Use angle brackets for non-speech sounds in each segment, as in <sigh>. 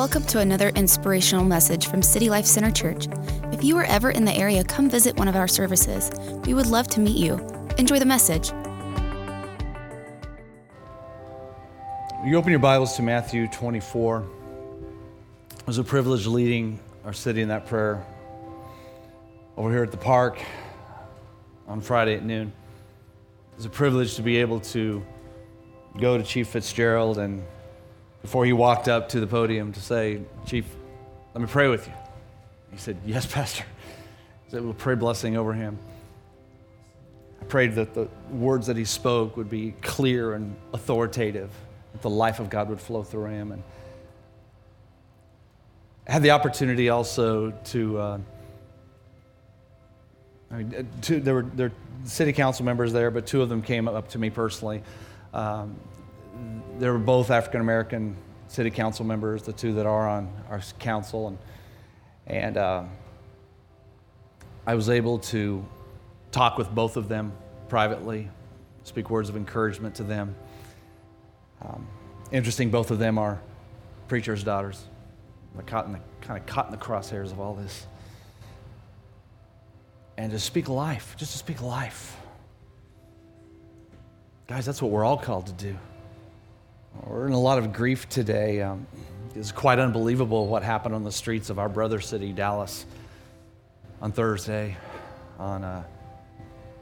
Welcome to another inspirational message from City Life Center Church. If you are ever in the area, come visit one of our services. We would love to meet you. Enjoy the message. You open your Bibles to Matthew 24. It was a privilege leading our city in that prayer over here at the park on Friday at noon. It was a privilege to be able to go to Chief Fitzgerald and before he walked up to the podium to say, Chief, let me pray with you. He said, Yes, Pastor. He said, We'll pray blessing over him. I prayed that the words that he spoke would be clear and authoritative, that the life of God would flow through him. And I had the opportunity also to. Uh, I mean, two, there were there were city council members there, but two of them came up to me personally. Um, they were both African American city council members, the two that are on our council, and and uh, I was able to talk with both of them privately, speak words of encouragement to them. Um, interesting, both of them are preachers' daughters. They're caught in the, kind of caught in the crosshairs of all this. And to speak life, just to speak life. Guys, that's what we're all called to do. We're in a lot of grief today. Um, it's quite unbelievable what happened on the streets of our brother city, Dallas, on Thursday. On uh,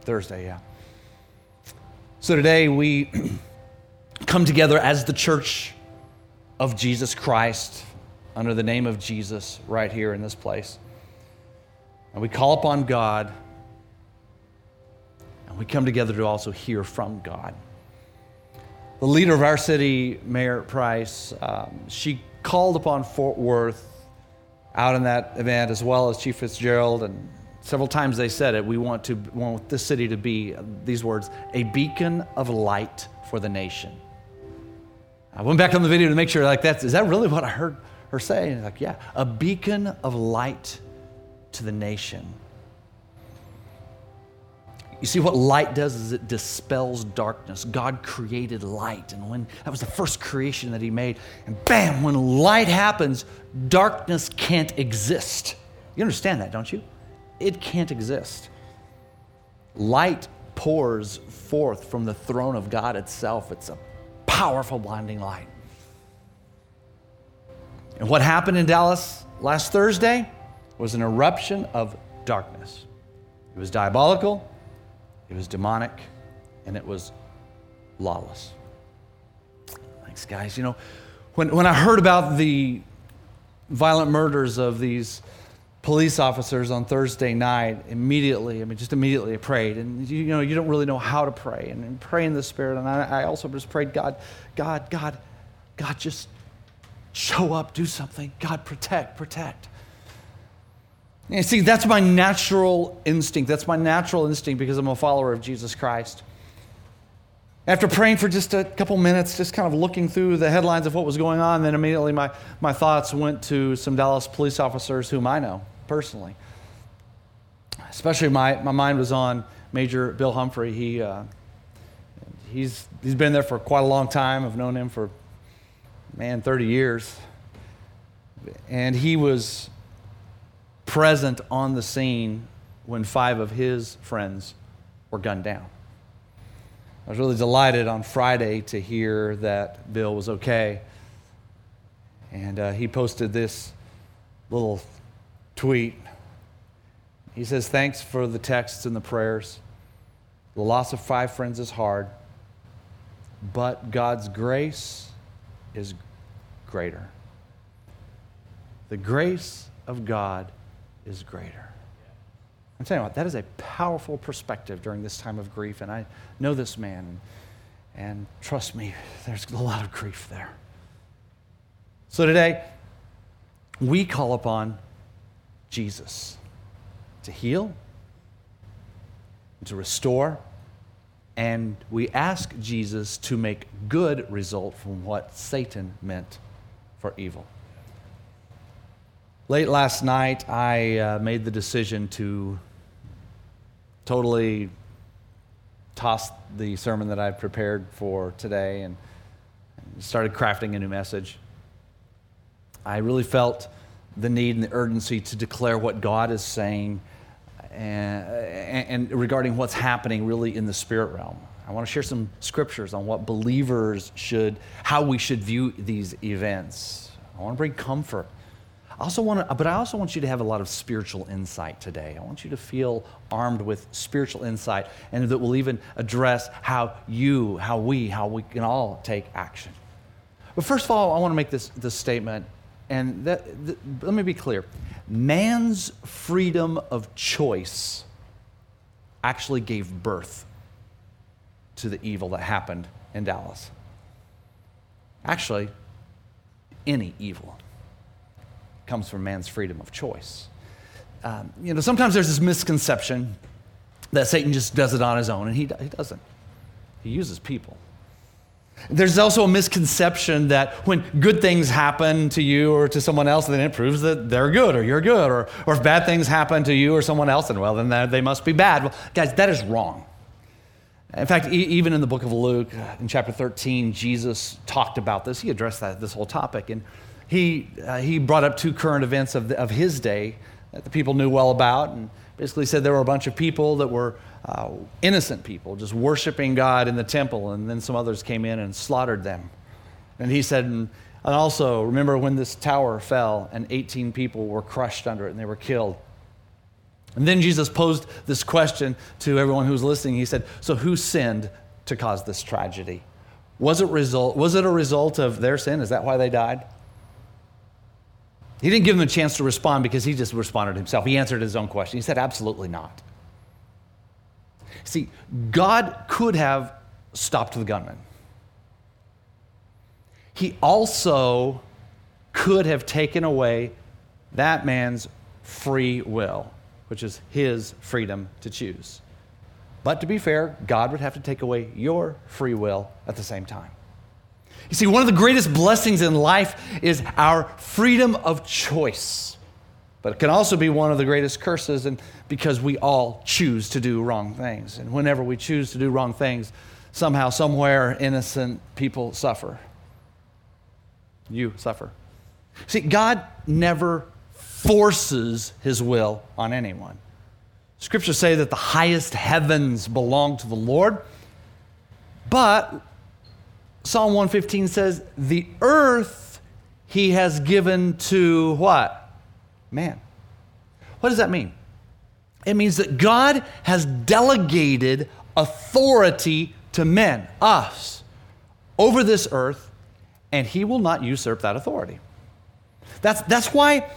Thursday, yeah. So today we <clears throat> come together as the church of Jesus Christ under the name of Jesus right here in this place. And we call upon God, and we come together to also hear from God the leader of our city, Mayor Price, um, she called upon Fort Worth out in that event, as well as Chief Fitzgerald, and several times they said it. We want to want this city to be these words: a beacon of light for the nation. I went back on the video to make sure, like, that's is that really what I heard her say? And like, yeah, a beacon of light to the nation. You see, what light does is it dispels darkness. God created light, and when that was the first creation that He made, and bam, when light happens, darkness can't exist. You understand that, don't you? It can't exist. Light pours forth from the throne of God itself. It's a powerful blinding light. And what happened in Dallas last Thursday was an eruption of darkness. It was diabolical, it was demonic, and it was lawless. Thanks, guys. You know, when, when I heard about the violent murders of these police officers on Thursday night, immediately, I mean, just immediately I prayed. And you, you know, you don't really know how to pray. And, and pray in the Spirit. And I, I also just prayed, God, God, God, God, just show up, do something. God, protect, protect. You see, that's my natural instinct. That's my natural instinct because I'm a follower of Jesus Christ. After praying for just a couple minutes, just kind of looking through the headlines of what was going on, then immediately my, my thoughts went to some Dallas police officers whom I know personally. Especially my, my mind was on Major Bill Humphrey. He, uh, he's, he's been there for quite a long time. I've known him for, man, 30 years. And he was present on the scene when five of his friends were gunned down. I was really delighted on Friday to hear that Bill was okay. And uh, he posted this little tweet. He says, Thanks for the texts and the prayers. The loss of five friends is hard, but God's grace is greater. The grace of God is greater. I'm telling you what, that is a powerful perspective during this time of grief. And I know this man, and trust me, there's a lot of grief there. So today, we call upon Jesus to heal, to restore, and we ask Jesus to make good result from what Satan meant for evil. Late last night, I uh, made the decision to totally toss the sermon that I prepared for today and started crafting a new message. I really felt the need and the urgency to declare what God is saying and, and, regarding what's happening really in the spirit realm. I want to share some scriptures on what believers should, how we should view these events. I want to bring comfort. I also want to, but I also want you to have a lot of spiritual insight today. I want you to feel armed with spiritual insight and that will even address how you, how we, how we can all take action. But first of all, I want to make this, this statement, and that, let me be clear. Man's freedom of choice actually gave birth to the evil that happened in Dallas. Actually, any evil comes from man's freedom of choice. Um, you know, sometimes there's this misconception that Satan just does it on his own, and he, he doesn't. He uses people. There's also a misconception that when good things happen to you or to someone else, then it proves that they're good or you're good. Or, or if bad things happen to you or someone else, then well, then they must be bad. Well, guys, that is wrong. In fact, e- even in the book of Luke, in chapter 13, Jesus talked about this. He addressed that, this whole topic. And he, uh, he brought up two current events of, the, of his day that the people knew well about. And basically said there were a bunch of people that were uh, innocent people, just worshiping God in the temple, and then some others came in and slaughtered them. And he said, and also, remember when this tower fell and 18 people were crushed under it and they were killed. And then Jesus posed this question to everyone who was listening. He said, So who sinned to cause this tragedy? Was it, result, was it a result of their sin? Is that why they died? He didn't give them a chance to respond because he just responded himself. He answered his own question. He said, Absolutely not. See, God could have stopped the gunman. He also could have taken away that man's free will, which is his freedom to choose. But to be fair, God would have to take away your free will at the same time. You see, one of the greatest blessings in life is our freedom of choice. But it can also be one of the greatest curses and because we all choose to do wrong things. And whenever we choose to do wrong things, somehow, somewhere, innocent people suffer. You suffer. See, God never forces his will on anyone. Scriptures say that the highest heavens belong to the Lord, but Psalm 115 says, The earth he has given to what? Man. What does that mean? It means that God has delegated authority to men, us, over this earth, and he will not usurp that authority. That's, that's why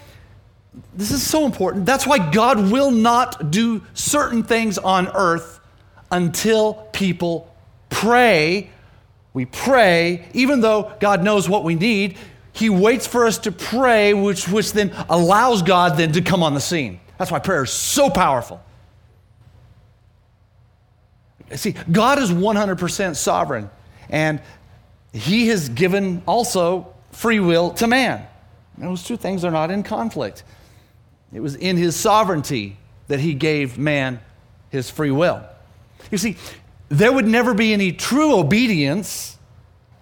this is so important. That's why God will not do certain things on earth until people pray we pray, even though God knows what we need, He waits for us to pray, which, which then allows God then to come on the scene. That's why prayer is so powerful. See, God is 100% sovereign, and He has given also free will to man. Those two things are not in conflict. It was in His sovereignty that He gave man his free will. You see, there would never be any true obedience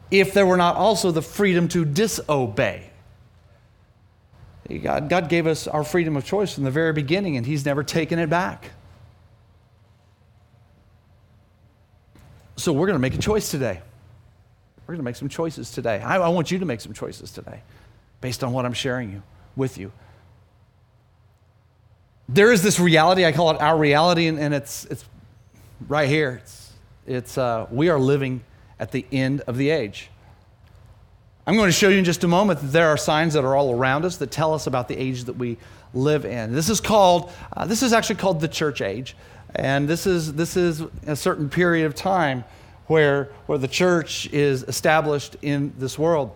if there were not also the freedom to disobey. God, God gave us our freedom of choice from the very beginning, and He's never taken it back. So we're going to make a choice today. We're going to make some choices today. I, I want you to make some choices today based on what I'm sharing you, with you. There is this reality, I call it our reality, and, and it's, it's right here. It's it's, uh, we are living at the end of the age. I'm going to show you in just a moment that there are signs that are all around us that tell us about the age that we live in. This is called, uh, this is actually called the church age. And this is, this is a certain period of time where, where the church is established in this world.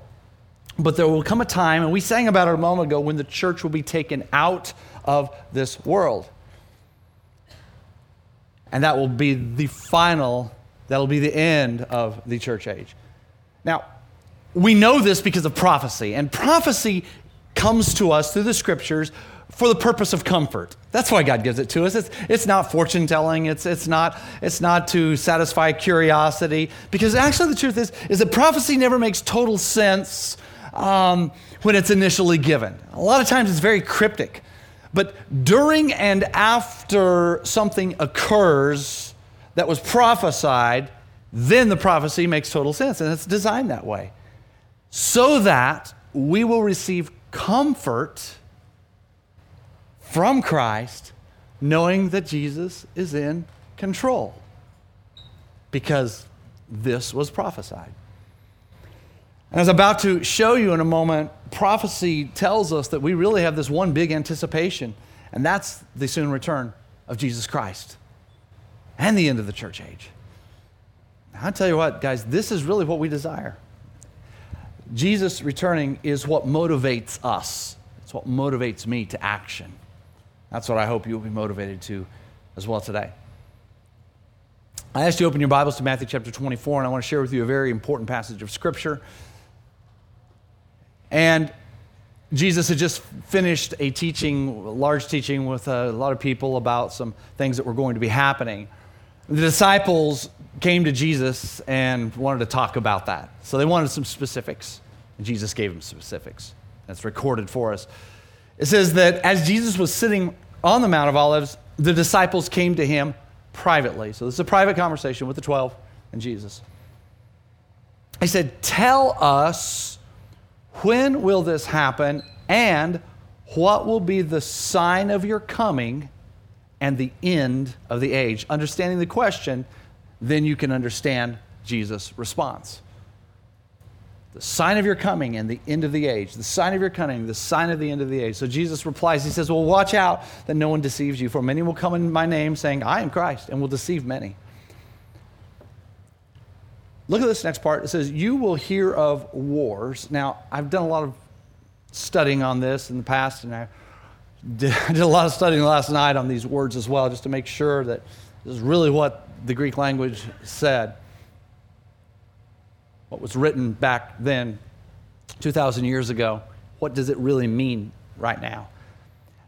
But there will come a time, and we sang about it a moment ago, when the church will be taken out of this world. And that will be the final That'll be the end of the church age. Now, we know this because of prophecy, and prophecy comes to us through the scriptures for the purpose of comfort. That's why God gives it to us. It's, it's not fortune telling, it's, it's, not, it's not to satisfy curiosity, because actually the truth is, is that prophecy never makes total sense um, when it's initially given. A lot of times it's very cryptic. But during and after something occurs that was prophesied, then the prophecy makes total sense. And it's designed that way. So that we will receive comfort from Christ, knowing that Jesus is in control. Because this was prophesied. And as I'm about to show you in a moment, prophecy tells us that we really have this one big anticipation, and that's the soon return of Jesus Christ and the end of the church age. I tell you what, guys, this is really what we desire. Jesus returning is what motivates us. It's what motivates me to action. That's what I hope you'll be motivated to as well today. I asked you to open your Bibles to Matthew chapter 24, and I want to share with you a very important passage of Scripture. And Jesus had just finished a teaching, a large teaching with a lot of people about some things that were going to be happening. The disciples came to Jesus and wanted to talk about that. So they wanted some specifics, and Jesus gave them specifics. That's recorded for us. It says that as Jesus was sitting on the Mount of Olives, the disciples came to him privately. So this is a private conversation with the 12 and Jesus. He said, Tell us when will this happen and what will be the sign of your coming and the end of the age? Understanding the question, then you can understand Jesus' response. The sign of your coming and the end of the age. The sign of your coming, the sign of the end of the age. So Jesus replies, He says, Well, watch out that no one deceives you, for many will come in my name saying, I am Christ, and will deceive many. Look at this next part. It says, You will hear of wars. Now, I've done a lot of studying on this in the past, and I did, <laughs> I did a lot of studying last night on these words as well, just to make sure that this is really what the Greek language said what was written back then, 2,000 years ago, what does it really mean right now?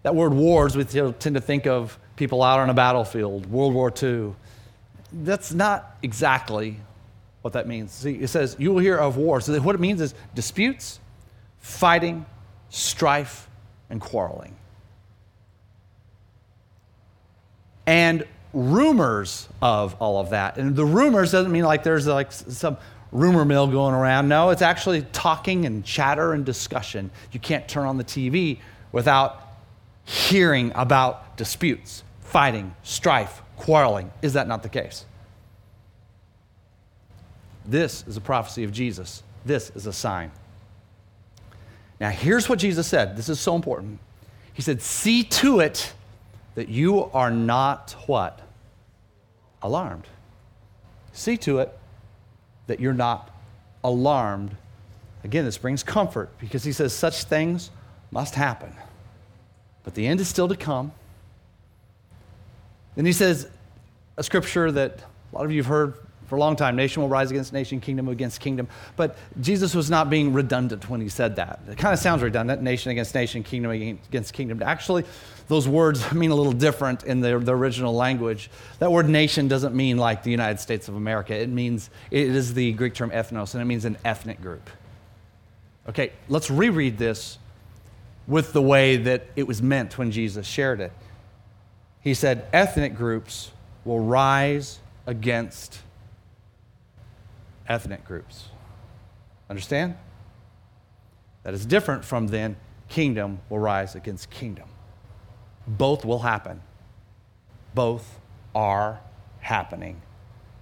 That word wars, we tend to think of people out on a battlefield, World War II. That's not exactly what that means. See, it says, you will hear of wars. So what it means is disputes, fighting, strife, and quarreling. And rumors of all of that. And the rumors doesn't mean like there's like some rumor mill going around. No, it's actually talking and chatter and discussion. You can't turn on the TV without hearing about disputes, fighting, strife, quarreling. Is that not the case? This is a prophecy of Jesus. This is a sign. Now, here's what Jesus said. This is so important. He said, See to it that you are not what? Alarmed. See to it that you're not alarmed. Again, this brings comfort because he says such things must happen. But the end is still to come. Then he says a scripture that a lot of you have heard for a long time nation will rise against nation, kingdom against kingdom. But Jesus was not being redundant when he said that. It kind of sounds redundant nation against nation, kingdom against kingdom. Actually, those words <laughs> mean a little different in the, the original language. That word nation doesn't mean like the United States of America, it means, it is the Greek term ethnos, and it means an ethnic group. Okay, let's reread this with the way that it was meant when Jesus shared it. He said, ethnic groups will rise against ethnic groups. Understand? That is different from then kingdom will rise against kingdom. Both will happen. Both are happening.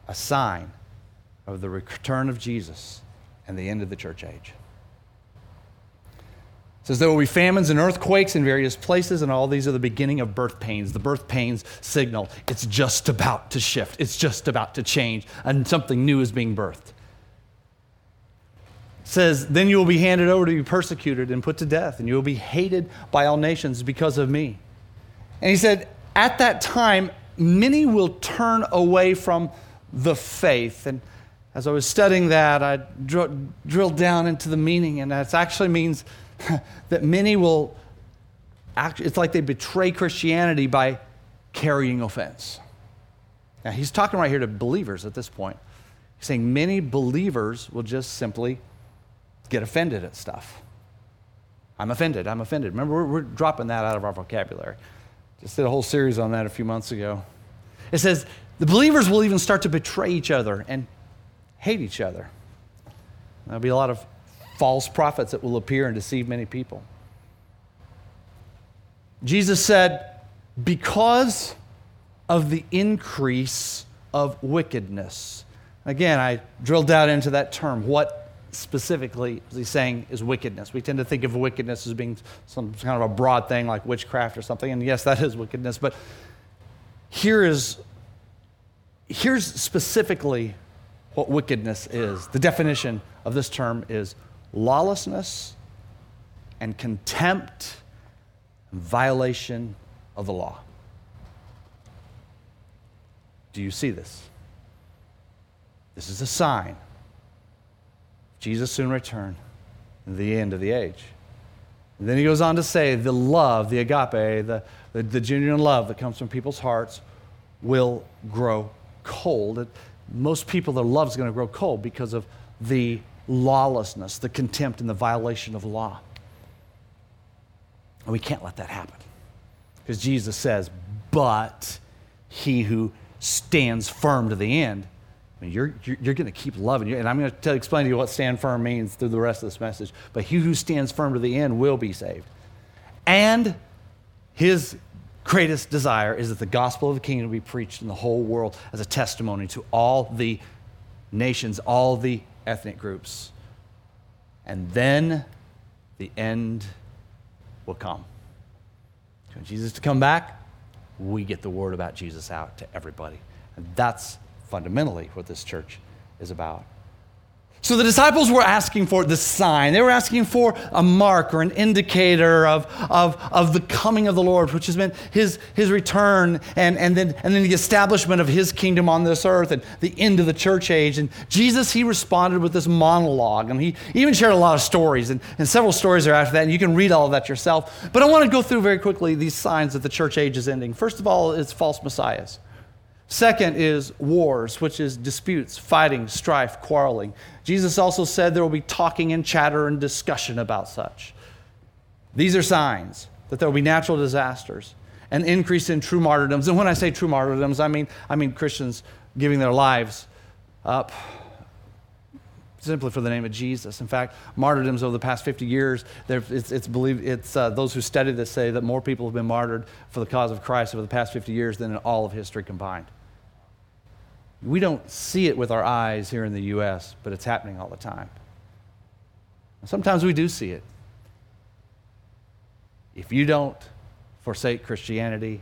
A sign of the return of Jesus and the end of the church age. It says there will be famines and earthquakes in various places, and all these are the beginning of birth pains. The birth pains signal it's just about to shift, it's just about to change, and something new is being birthed says, Then you will be handed over to be persecuted and put to death, and you will be hated by all nations because of me. And he said, At that time, many will turn away from the faith. And as I was studying that, I dr- drilled down into the meaning, and that actually means <laughs> that many will, act, it's like they betray Christianity by carrying offense. Now, he's talking right here to believers at this point. He's saying many believers will just simply get offended at stuff. I'm offended. I'm offended. Remember, we're, we're dropping that out of our vocabulary. Just did a whole series on that a few months ago. It says the believers will even start to betray each other and hate each other. There'll be a lot of false prophets that will appear and deceive many people. Jesus said, because of the increase of wickedness. Again, I drilled down into that term. What specifically is he saying is wickedness? We tend to think of wickedness as being some kind of a broad thing like witchcraft or something, and yes, that is wickedness, but here is here's specifically what wickedness is. The definition of this term is lawlessness and contempt and violation of the law. Do you see this? This is a sign. Jesus soon return, the end of the age. And then he goes on to say the love, the agape, the, the, the genuine love that comes from people's hearts will grow cold. Most people, their love is going to grow cold because of the lawlessness, the contempt, and the violation of law. And we can't let that happen. Because Jesus says, but he who stands firm to the end, I mean, you're, you're, you're going to keep loving you. And I'm going to explain to you what stand firm means through the rest of this message. But he who stands firm to the end will be saved. And his greatest desire is that the gospel of the kingdom be preached in the whole world as a testimony to all the nations, all the ethnic groups. And then the end will come. When Jesus to come back, we get the word about Jesus out to everybody. And that's fundamentally what this church is about. So the disciples were asking for the sign. They were asking for a mark or an indicator of, of, of the coming of the Lord, which has been his, his return and, and, then, and then the establishment of his kingdom on this earth and the end of the church age. And Jesus, he responded with this monologue. And he even shared a lot of stories. And, and several stories are after that. And you can read all of that yourself. But I want to go through very quickly these signs that the church age is ending. First of all, it's false messiahs. Second is wars, which is disputes, fighting, strife, quarreling. Jesus also said there will be talking and chatter and discussion about such. These are signs that there will be natural disasters, an increase in true martyrdoms. And when I say true martyrdoms, I mean, I mean Christians giving their lives up simply for the name of Jesus. In fact, martyrdoms over the past 50 years, it's, it's believed, it's uh, those who study this say that more people have been martyred for the cause of Christ over the past 50 years than in all of history combined. We don't see it with our eyes here in the U.S., but it's happening all the time. Sometimes we do see it. If you don't forsake Christianity,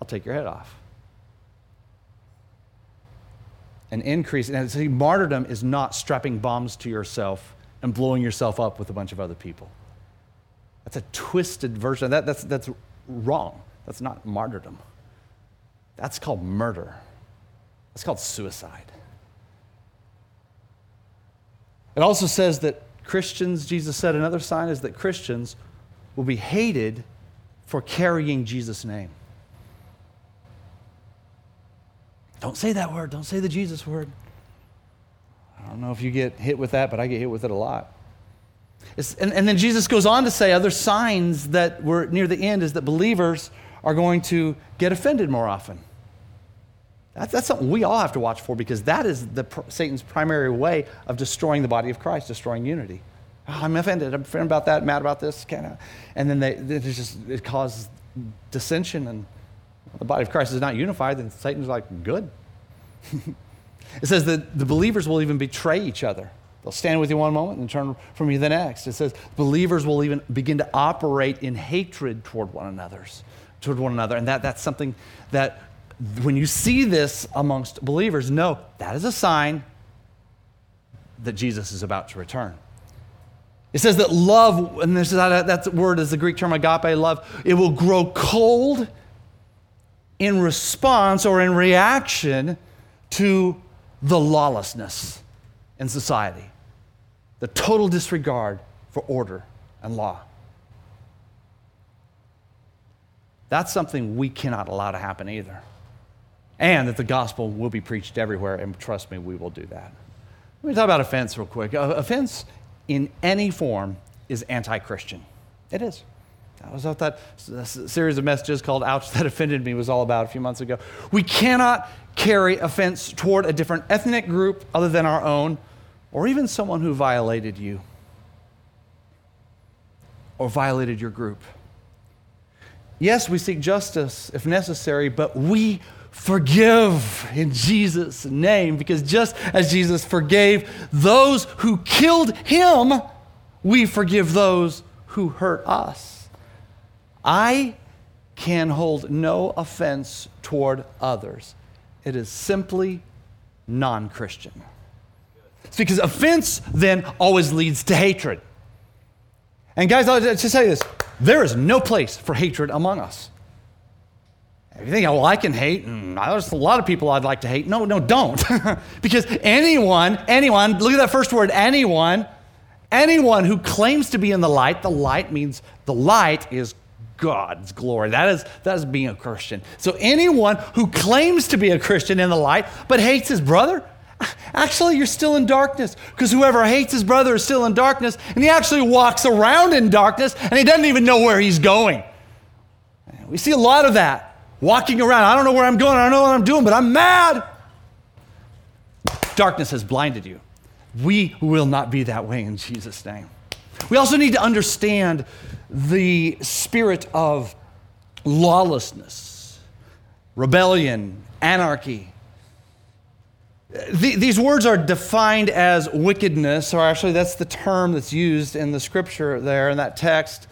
I'll take your head off. An increase, and see, martyrdom is not strapping bombs to yourself and blowing yourself up with a bunch of other people. That's a twisted version. That, that's, that's wrong. That's not martyrdom. That's called murder. That's called suicide. It also says that Christians, Jesus said another sign is that Christians will be hated for carrying Jesus' name. Don't say that word. Don't say the Jesus word. I don't know if you get hit with that, but I get hit with it a lot. And, and, then Jesus goes on to say other signs that we're near the end is that believers are going to get offended more often. That's, that's something we all have to watch for because that is the, Satan's primary way of destroying the body of Christ, destroying unity. Oh, I'm offended. I'm offended about that, mad about this, kind of. And then they, just it causes dissension, and the body of Christ is not unified. Then Satan's like, good. <laughs> it says that the believers will even betray each other. They'll stand with you one moment and turn from you the next. It says believers will even begin to operate in hatred toward one another's, toward one another, and that, that's something that when you see this amongst believers, know that is a sign that Jesus is about to return. It says that love, and this is that word is the Greek term agape, love, it will grow cold in response or in reaction to the lawlessness in society, the total disregard for order and law. That's something we cannot allow to happen either and that the gospel will be preached everywhere. And trust me, we will do that. Let me talk about offense real quick. Offense in any form is anti Christian. It is. That was what uh, that series of messages called Ouch That Offended Me was all about a few months ago. We cannot carry offense toward a different ethnic group other than our own, or even someone who violated you or violated your group. Yes, we seek justice if necessary, but we forgive in Jesus' name because just as Jesus forgave those who killed him, we forgive those who hurt us. I can hold no offense toward others. It is simply non Christian. It's because offense then always leads to hatred. And guys, I'll just say this there is no place for hatred among us. If you think, oh, well, I can hate, and there's a lot of people I'd like to hate. No, no, don't. <laughs> because anyone, anyone, look at that first word, anyone, anyone who claims to be in the light, the light means the light is God's glory. That is, that is being a Christian. So anyone who claims to be a Christian in the light but hates his brother, actually you're still in darkness because whoever hates his brother is still in darkness and he actually walks around in darkness and he doesn't even know where he's going. We see a lot of that walking around. I don't know where I'm going, I don't know what I'm doing, but I'm mad. Darkness has blinded you. We will not be that way in Jesus' name. We also need to understand the spirit of lawlessness, rebellion, anarchy. these words are defined as wickedness, or actually, that's the term that's used in the scripture there in that text.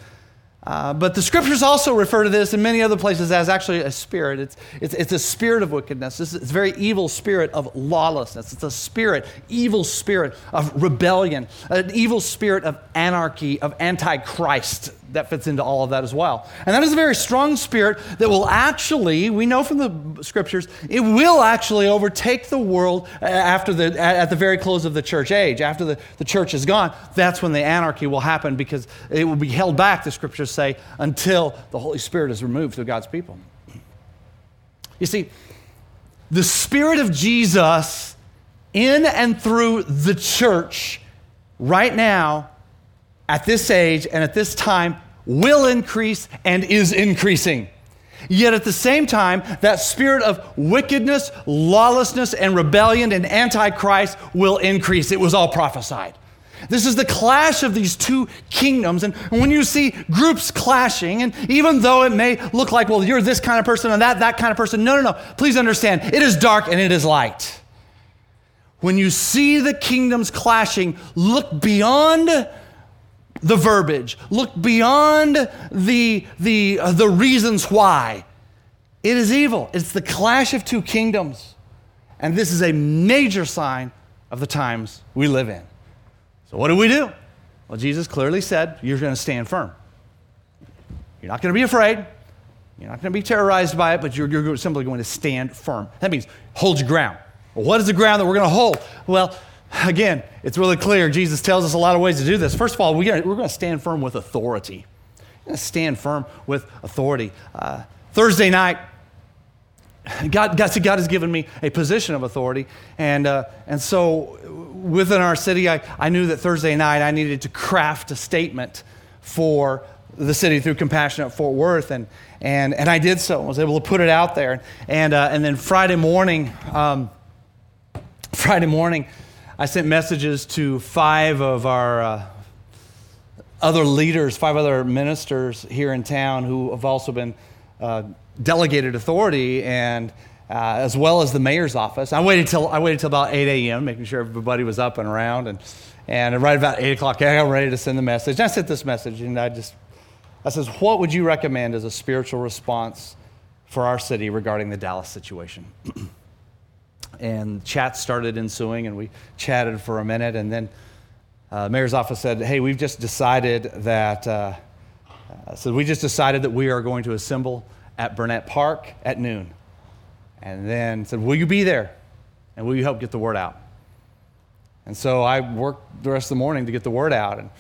Uh, but the scriptures also refer to this in many other places as actually a spirit. It's, it's, it's a spirit of wickedness. It's, it's a very evil spirit of lawlessness. It's a spirit, evil spirit of rebellion, an evil spirit of anarchy, of antichrist that fits into all of that as well. And that is a very strong spirit that will actually, we know from the scriptures, it will actually overtake the world after the, at the very close of the church age. After the, the church is gone, that's when the anarchy will happen because it will be held back, the scriptures say, until the Holy Spirit is removed through God's people. You see, the Spirit of Jesus in and through the church right now at this age and at this time will increase and is increasing. Yet at the same time, that spirit of wickedness, lawlessness, and rebellion and antichrist will increase. It was all prophesied. This is the clash of these two kingdoms. And when you see groups clashing, and even though it may look like, well, you're this kind of person and that, that kind of person, no, no, no. Please understand, it is dark and it is light. When you see the kingdoms clashing, look beyond the verbiage, look beyond the, the, uh, the reasons why. It is evil. It's the clash of two kingdoms. And this is a major sign of the times we live in. So, what do we do? Well, Jesus clearly said, You're going to stand firm. You're not going to be afraid. You're not going to be terrorized by it, but you're, you're simply going to stand firm. That means hold your ground. Well, what is the ground that we're going to hold? Well, again, it's really clear. Jesus tells us a lot of ways to do this. First of all, we are, we're going to stand firm with authority. We're going to stand firm with authority. Uh, Thursday night, God, God, see, God has given me a position of authority. And, uh, and so within our city, I, I knew that Thursday night I needed to craft a statement for the city through Compassionate Fort Worth. And, and, and I did so. I was able to put it out there. And, uh, and then Friday morning, um, Friday morning, I sent messages to five of our uh, other leaders, five other ministers here in town who have also been uh, delegated authority and uh, as well as the mayor's office. I waited till I waited till about 8 a.m., making sure everybody was up and around, and and right about 8 o'clock, I got ready to send the message. And I sent this message, and I just I says, "What would you recommend as a spiritual response for our city regarding the Dallas situation?" <clears throat> and chat started ensuing, and we chatted for a minute, and then uh, mayor's office said, "Hey, we've just decided that." Uh, uh, so we just decided that we are going to assemble at Burnett Park at noon. And then said, Will you be there? And will you help get the word out? And so I worked the rest of the morning to get the word out. And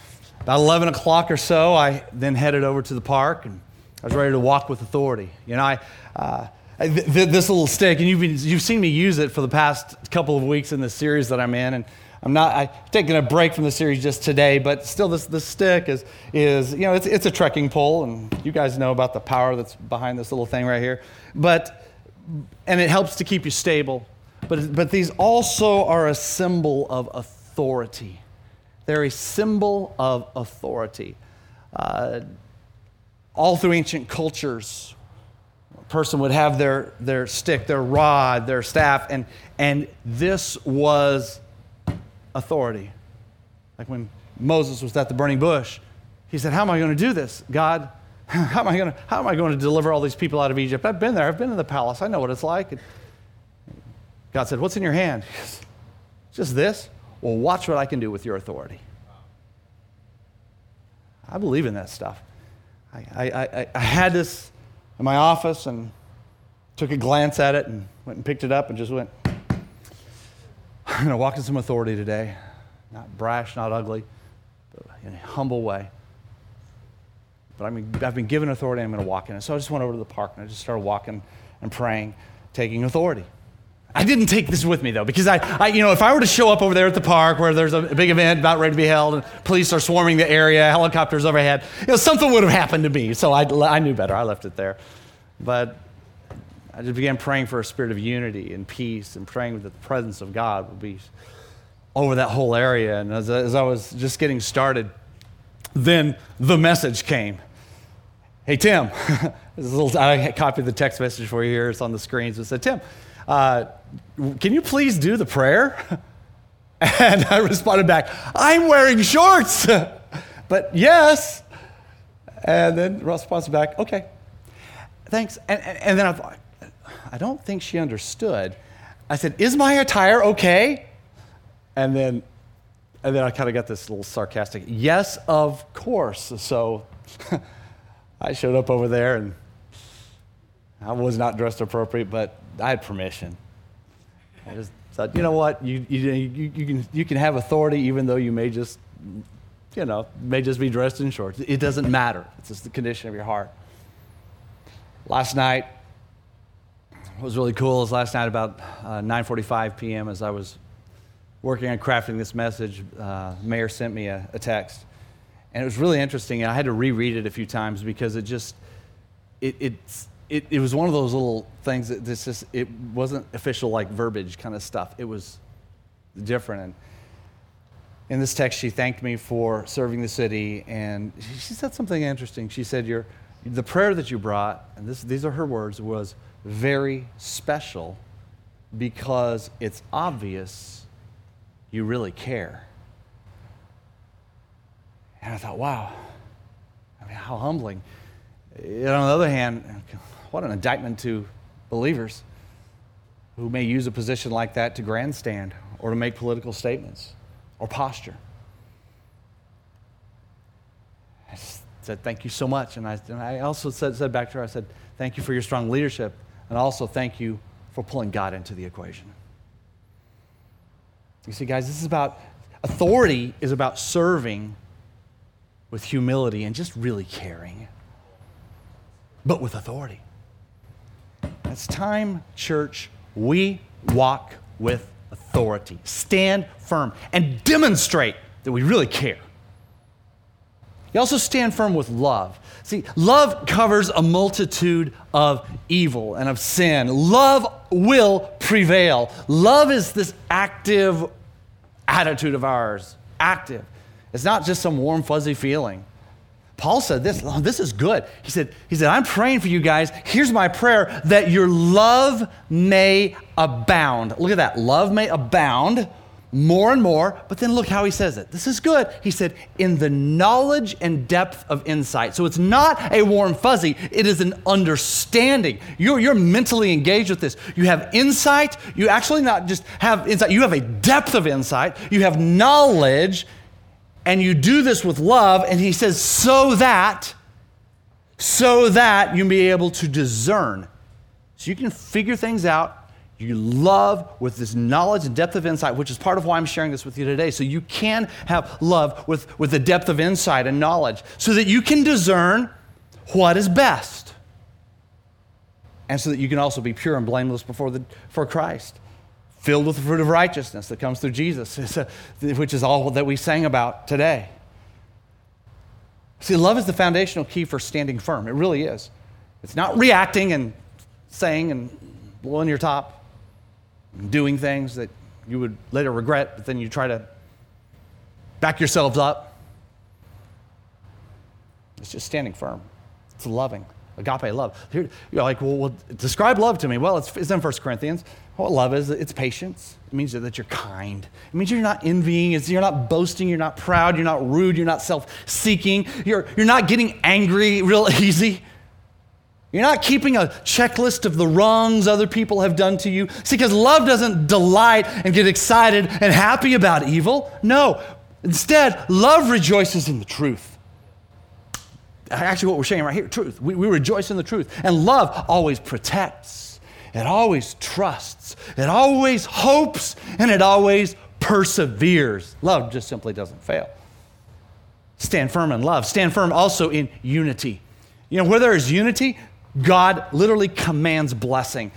about 11 o'clock or so, I then headed over to the park and I was ready to walk with authority. You know, I, uh, th- th- this little stick, and you've, been, you've seen me use it for the past couple of weeks in this series that I'm in. And I'm not I, taking a break from the series just today, but still, this, this stick is, is you know, it's, it's a trekking pole, and you guys know about the power that's behind this little thing right here. But, and it helps to keep you stable. But, but these also are a symbol of authority. They're a symbol of authority. Uh, all through ancient cultures, person would have their, their stick, their rod, their staff, and, and this was authority. Like when Moses was at the burning bush, he said, How am I going to do this? God, <laughs> how am I going to, how am I going to deliver all these people out of Egypt? I've been there, I've been in the palace, I know what it's like. And God said, What's in your hand? Just this? Well, watch what I can do with your authority. I believe in that stuff. I, I, I, I had this in my office and took a glance at it and went and picked it up and just went, <sighs> I'm going to walk in some authority today. Not brash, not ugly, but in a humble way. But I mean, I've been given authority, I'm going to walk in it. So I just went over to the park and I just started walking and praying, taking authority. I didn't take this with me though, because I, I, you know, if I were to show up over there at the park where there's a big event about ready to be held and police are swarming the area, helicopters overhead, you know, something would have happened to me. So I, I knew better. I left it there. But I just began praying for a spirit of unity and peace and praying that the presence of God would be over that whole area. And as, as I was just getting started, then the message came. Hey, Tim, <laughs> little, I copied the text message for you here. It's on the screens. It said, Tim, uh, can you please do the prayer? <laughs> And I responded back, I'm wearing shorts. <laughs> but yes. And then response back, okay. Thanks. And, and, and then I thought, I don't think she understood. I said, Is my attire okay? And then, and then I kind of got this little sarcastic, Yes, of course. So <laughs> I showed up over there and I was not dressed appropriate, but I had permission. I just thought, you know what? You, you, you, you, can, you can have authority even though you may just, you know, may just be dressed in shorts. It doesn't matter. It's just the condition of your heart. Last night, what was really cool is last night about uh, 9.45 p.m. as I was working on crafting this message, uh, Mayor sent me a, a text. And it was really interesting. And I had to reread it a few times because it just, it, it's, it, it was one of those little things that this just, it wasn't official like verbiage kind of stuff. It was different. And in this text, she thanked me for serving the city. And she said something interesting. She said, Your, the prayer that you brought, and this, these are her words, was very special because it's obvious you really care. And I thought, wow, I mean, how humbling. And on the other hand, what an indictment to believers who may use a position like that to grandstand or to make political statements or posture. I said, Thank you so much. And I, and I also said, said back to her, I said, Thank you for your strong leadership. And also thank you for pulling God into the equation. You see, guys, this is about authority is about serving with humility and just really caring, but with authority. It's time, church, we walk with authority. Stand firm and demonstrate that we really care. You also stand firm with love. See, love covers a multitude of evil and of sin. Love will prevail. Love is this active attitude of ours, active. It's not just some warm, fuzzy feeling. Paul said this, oh, this is good. He said, he said, I'm praying for you guys. Here's my prayer that your love may abound. Look at that. Love may abound more and more. But then look how he says it. This is good. He said, in the knowledge and depth of insight. So it's not a warm fuzzy, it is an understanding. You're, you're mentally engaged with this. You have insight. You actually not just have insight, you have a depth of insight. You have knowledge, and you do this with love. And he says, so that, so that you be able to discern. So you can figure things out you love with this knowledge and depth of insight, which is part of why I'm sharing this with you today. So you can have love with, with the depth of insight and knowledge so that you can discern what is best. And so that you can also be pure and blameless before the, for Christ, filled with the fruit of righteousness that comes through Jesus, <laughs> uh, which is all that we sang about today. See, love is the foundational key for standing firm. It really is. It's not reacting and saying and blowing your top, and doing things that you would later regret, but then you try to back yourselves up. It's just standing firm. It's loving, agape love. You're like, well, well describe love to me. Well, it's, it's in 1 Corinthians. What love is, it's patience. It means that you're kind. It means you're not envying. It's, you're not boasting. You're not proud. You're not rude. You're not self seeking. You're, you're not getting angry real <laughs> easy. You're not keeping a checklist of the wrongs other people have done to you. See, because love doesn't delight and get excited and happy about evil. No. Instead, love rejoices in the truth. Actually, what we're saying right here truth. We, we rejoice in the truth. And love always protects, it always trusts, it always hopes, and it always perseveres. Love just simply doesn't fail. Stand firm in love. Stand firm also in unity. You know, where there is unity, God literally commands blessing.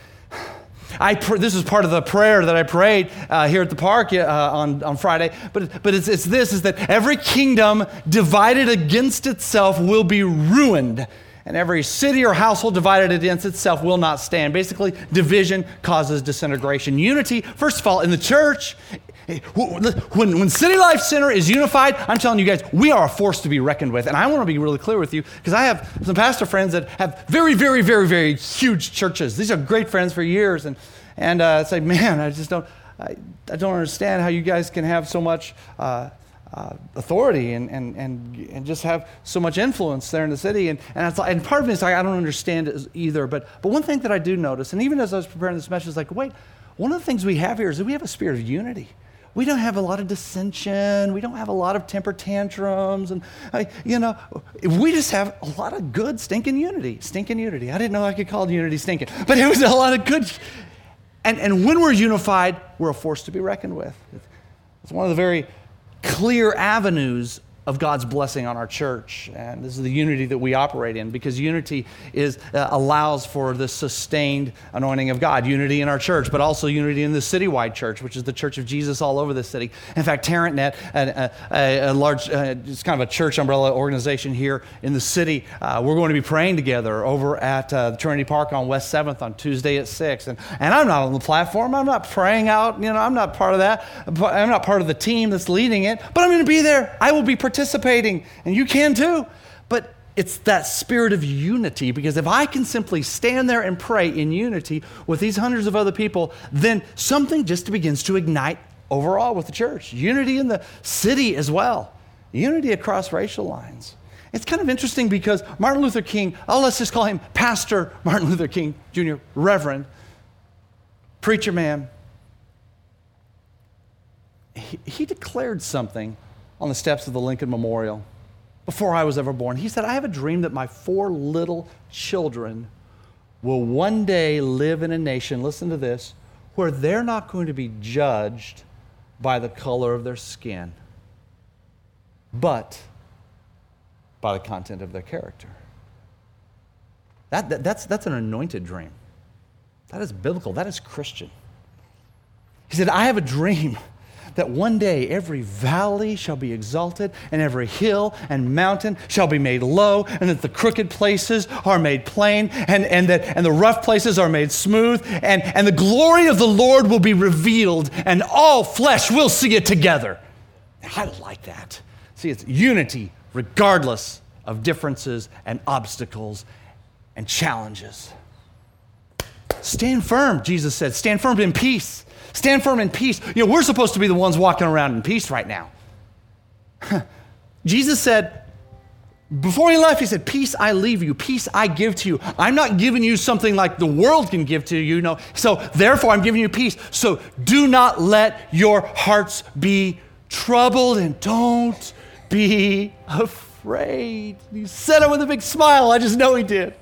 I pr- this is part of the prayer that I prayed uh, here at the park uh, on, on Friday. But, but it's, it's this is that every kingdom divided against itself will be ruined, and every city or household divided against itself will not stand. Basically, division causes disintegration. Unity, first of all, in the church, when, when City Life Center is unified, I'm telling you guys, we are a force to be reckoned with. And I want to be really clear with you because I have some pastor friends that have very, very, very, very huge churches. These are great friends for years. And, and uh, it's like, man, I just don't, I, I don't understand how you guys can have so much uh, uh, authority and, and, and, and just have so much influence there in the city. And, and, like, and part of me is like, I don't understand it either. But, but one thing that I do notice, and even as I was preparing this message, is like, wait, one of the things we have here is that we have a spirit of unity we don't have a lot of dissension. We don't have a lot of temper tantrums. And, you know, we just have a lot of good stinking unity. Stinking unity. I didn't know I could call unity stinking, but it was a lot of good. And, and when we're unified, we're a force to be reckoned with. It's one of the very clear avenues of God's blessing on our church. And this is the unity that we operate in because unity is, uh, allows for the sustained anointing of God. Unity in our church, but also unity in the citywide church, which is the church of Jesus all over the city. In fact, TerrentNet, a, a, a large, uh, it's kind of a church umbrella organization here in the city, uh, we're going to be praying together over at uh, Trinity Park on West 7th on Tuesday at 6. And, and I'm not on the platform. I'm not praying out. You know, I'm not part of that. I'm not part of the team that's leading it, but I'm going to be there. I will be participating, and you can too. But it's that spirit of unity because if I can simply stand there and pray in unity with these hundreds of other people, then something just begins to ignite overall with the church. Unity in the city as well, unity across racial lines. It's kind of interesting because Martin Luther King, oh, let's just call him Pastor Martin Luther King Jr., Reverend, preacher man, he, he declared something on the steps of the Lincoln Memorial before I was ever born. He said, I have a dream that my four little children will one day live in a nation, listen to this, where they're not going to be judged by the color of their skin, but by the content of their character. That, that, that's, that's an anointed dream. That is biblical. That is Christian. He said, I have a dream that one day every valley shall be exalted, and every hill and mountain shall be made low, and that the crooked places are made plain, and, and that and the rough places are made smooth, and, and the glory of the Lord will be revealed, and all flesh will see it together. I like that. See, it's unity regardless of differences and obstacles and challenges. Stand firm, Jesus said. Stand firm in peace. Stand firm in peace. You know, we're supposed to be the ones walking around in peace right now. <laughs> Jesus said, before he left, he said, Peace I leave you, peace I give to you. I'm not giving you something like the world can give to you, no. So therefore, I'm giving you peace. So do not let your hearts be troubled and don't be afraid. He said it with a big smile. I just know he did.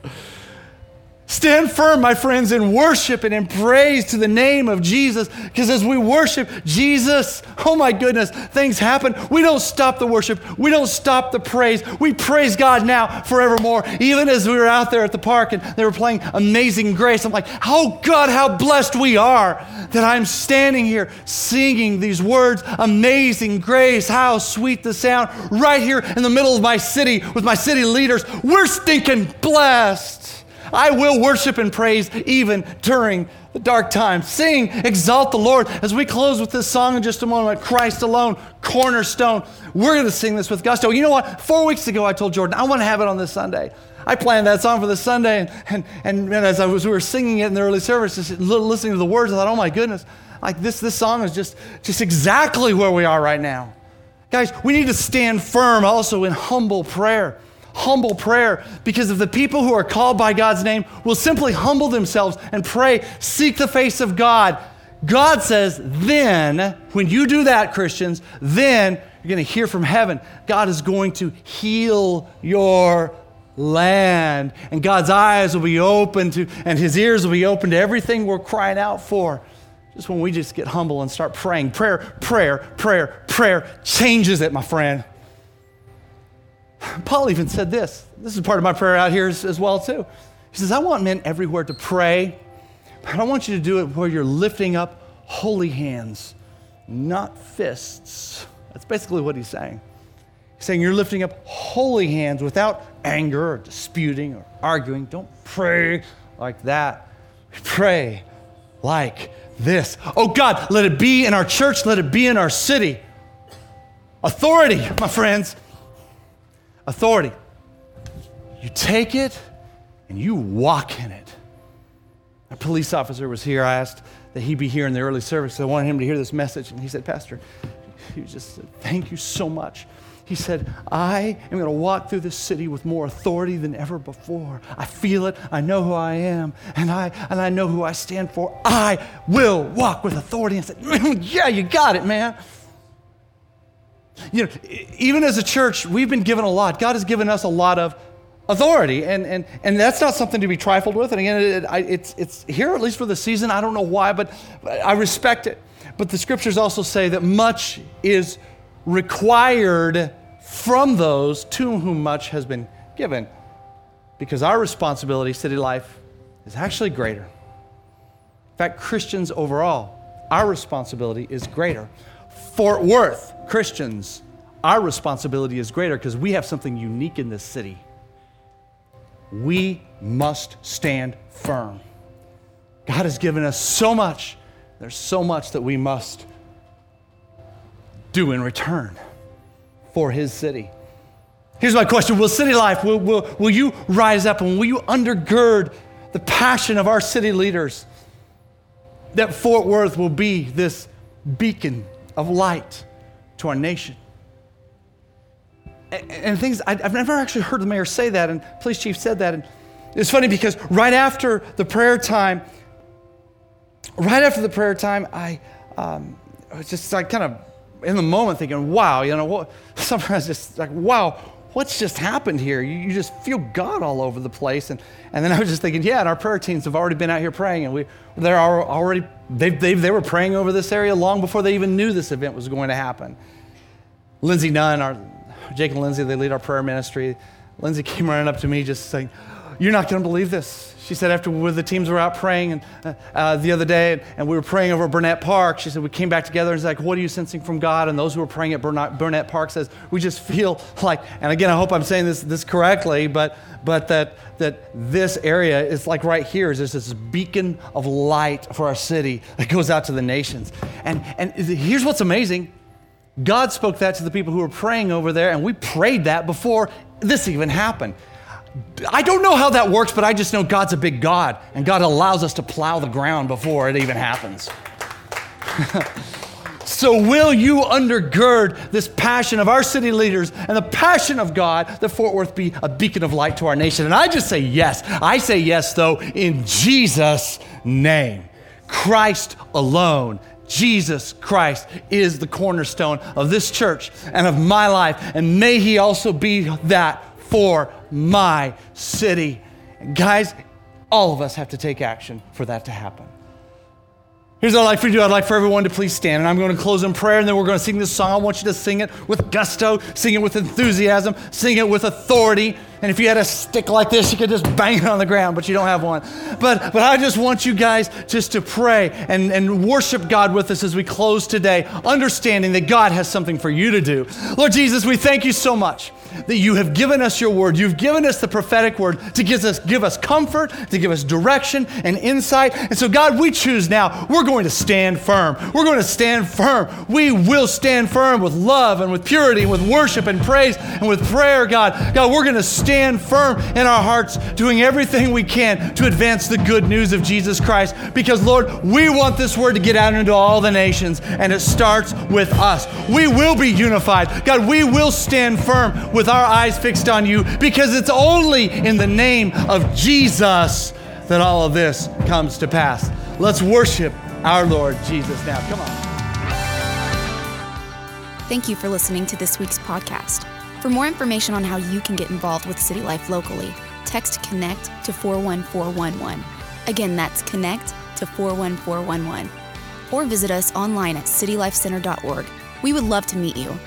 Stand firm, my friends, in worship and in praise to the name of Jesus. Because as we worship Jesus, oh my goodness, things happen. We don't stop the worship, we don't stop the praise. We praise God now forevermore. Even as we were out there at the park and they were playing Amazing Grace, I'm like, oh God, how blessed we are that I'm standing here singing these words Amazing Grace, how sweet the sound, right here in the middle of my city with my city leaders. We're stinking blessed. I will worship and praise even during the dark times. Sing, exalt the Lord. As we close with this song in just a moment, Christ alone, cornerstone. We're going to sing this with gusto. You know what? Four weeks ago, I told Jordan, I want to have it on this Sunday. I planned that song for this Sunday, and, and, and, and as I was, we were singing it in the early service, just listening to the words, I thought, oh my goodness, like this, this song is just, just exactly where we are right now. Guys, we need to stand firm also in humble prayer humble prayer because if the people who are called by God's name will simply humble themselves and pray, seek the face of God, God says, then, when you do that, Christians, then you're going to hear from heaven. God is going to heal your land. And God's eyes will be open to, and his ears will be open to everything we're crying out for. Just when we just get humble and start praying. Prayer, prayer, prayer, prayer changes it, my friend. Paul even said this. This is part of my prayer out here as, as, well too. He says, "I want men everywhere to pray, but I want you to do it where you're lifting up holy hands, not fists." That's basically what he's saying. He's saying you're lifting up holy hands without anger or disputing or arguing. Don't pray like that. Pray like this. Oh God, let it be in our church, let it be in our city. Authority, my friends authority. You take it and you walk in it. A police officer was here. I asked that he be here in the early service. I wanted him to hear this message. And he said, Pastor, he just said, Thank you so much. He said, I am going to walk through this city with more authority than ever before. I feel it. I know who I am. And I, and I know who I stand for. I will walk with authority. And I said, <laughs> Yeah, you got it, man. You know, even as a church, we've been given a lot. God has given us a lot of authority, and, and, and that's not something to be trifled with. And again, it, I, it's, it's here at least for the season. I don't know why, but I respect it. But the scriptures also say that much is required from those to whom much has been given, because our responsibility, city life, is actually greater. In fact, Christians overall, our responsibility is greater. Fort Worth, Christians, our responsibility is greater because we have something unique in this city. We must stand firm. God has given us so much. There's so much that we must do in return for His city. Here's my question Will city life, will, will, will you rise up and will you undergird the passion of our city leaders that Fort Worth will be this beacon of light to our nation. And, and things, I, have never actually heard the mayor say that, and police chief said that. And it's funny because right after the prayer time, right after the prayer time, I, um, I was just like kind of in the moment thinking, wow, you know, what, <laughs> sometimes just like, wow, what's just happened here? You, you, just feel God all over the place. And, and then I was just thinking, yeah, and our prayer teams have already been out here praying, and we, they're already, they, they, they were praying over this area long before they even knew this event was going to happen. Lindsay Nunn, our, Jake and Lindsay, they lead our prayer ministry. Lindsay came running up to me just saying, You're not going to believe this. She said, after the teams were out praying and, uh, uh, the other day, and we were praying over Burnett Park, she said, we came back together and it's like, what are you sensing from God? And those who were praying at Burnett, Burnett Park says, we just feel like, and again, I hope I'm saying this, this correctly, but, but that, that this area is like right here is this beacon of light for our city that goes out to the nations. And, and here's what's amazing. God spoke that to the people who were praying over there, and we prayed that before this even happened. I don't know how that works, but I just know God's a big God, and God allows us to plow the ground before it even happens. <laughs> so, will you undergird this passion of our city leaders and the passion of God that Fort Worth be a beacon of light to our nation? And I just say yes. I say yes, though, in Jesus' name. Christ alone. Jesus Christ is the cornerstone of this church and of my life, and may He also be that for my city. Guys, all of us have to take action for that to happen. Here's what I'd like for you. I'd like for everyone to please stand. And I'm going to close in prayer, and then we're going to sing this song. I want you to sing it with gusto, sing it with enthusiasm, sing it with authority. And if you had a stick like this, you could just bang it on the ground, but you don't have one. But, but I just want you guys just to pray and, and worship God with us as we close today, understanding that God has something for you to do. Lord Jesus, we thank you so much that you have given us your word. You've given us the prophetic word to give us, give us comfort, to give us direction and insight. And so, God, we choose now. We're going to stand firm. We're going to stand firm. We will stand firm with love and with purity and with worship and praise and with prayer, God. God, we're going to stand firm in our hearts, doing everything we can to advance the good news of Jesus Christ. Because, Lord, we want this word to get out into all the nations, and it starts with us. We will be unified. God, we will stand firm with our eyes fixed on you because it's only in the name of Jesus that all of this comes to pass. Let's worship our Lord Jesus now. Come on. Thank you for listening to this week's podcast. For more information on how you can get involved with City Life locally, text CONNECT to 41411. Again, that's CONNECT to 41411. Or visit us online at citylifecenter.org. We would love to meet you.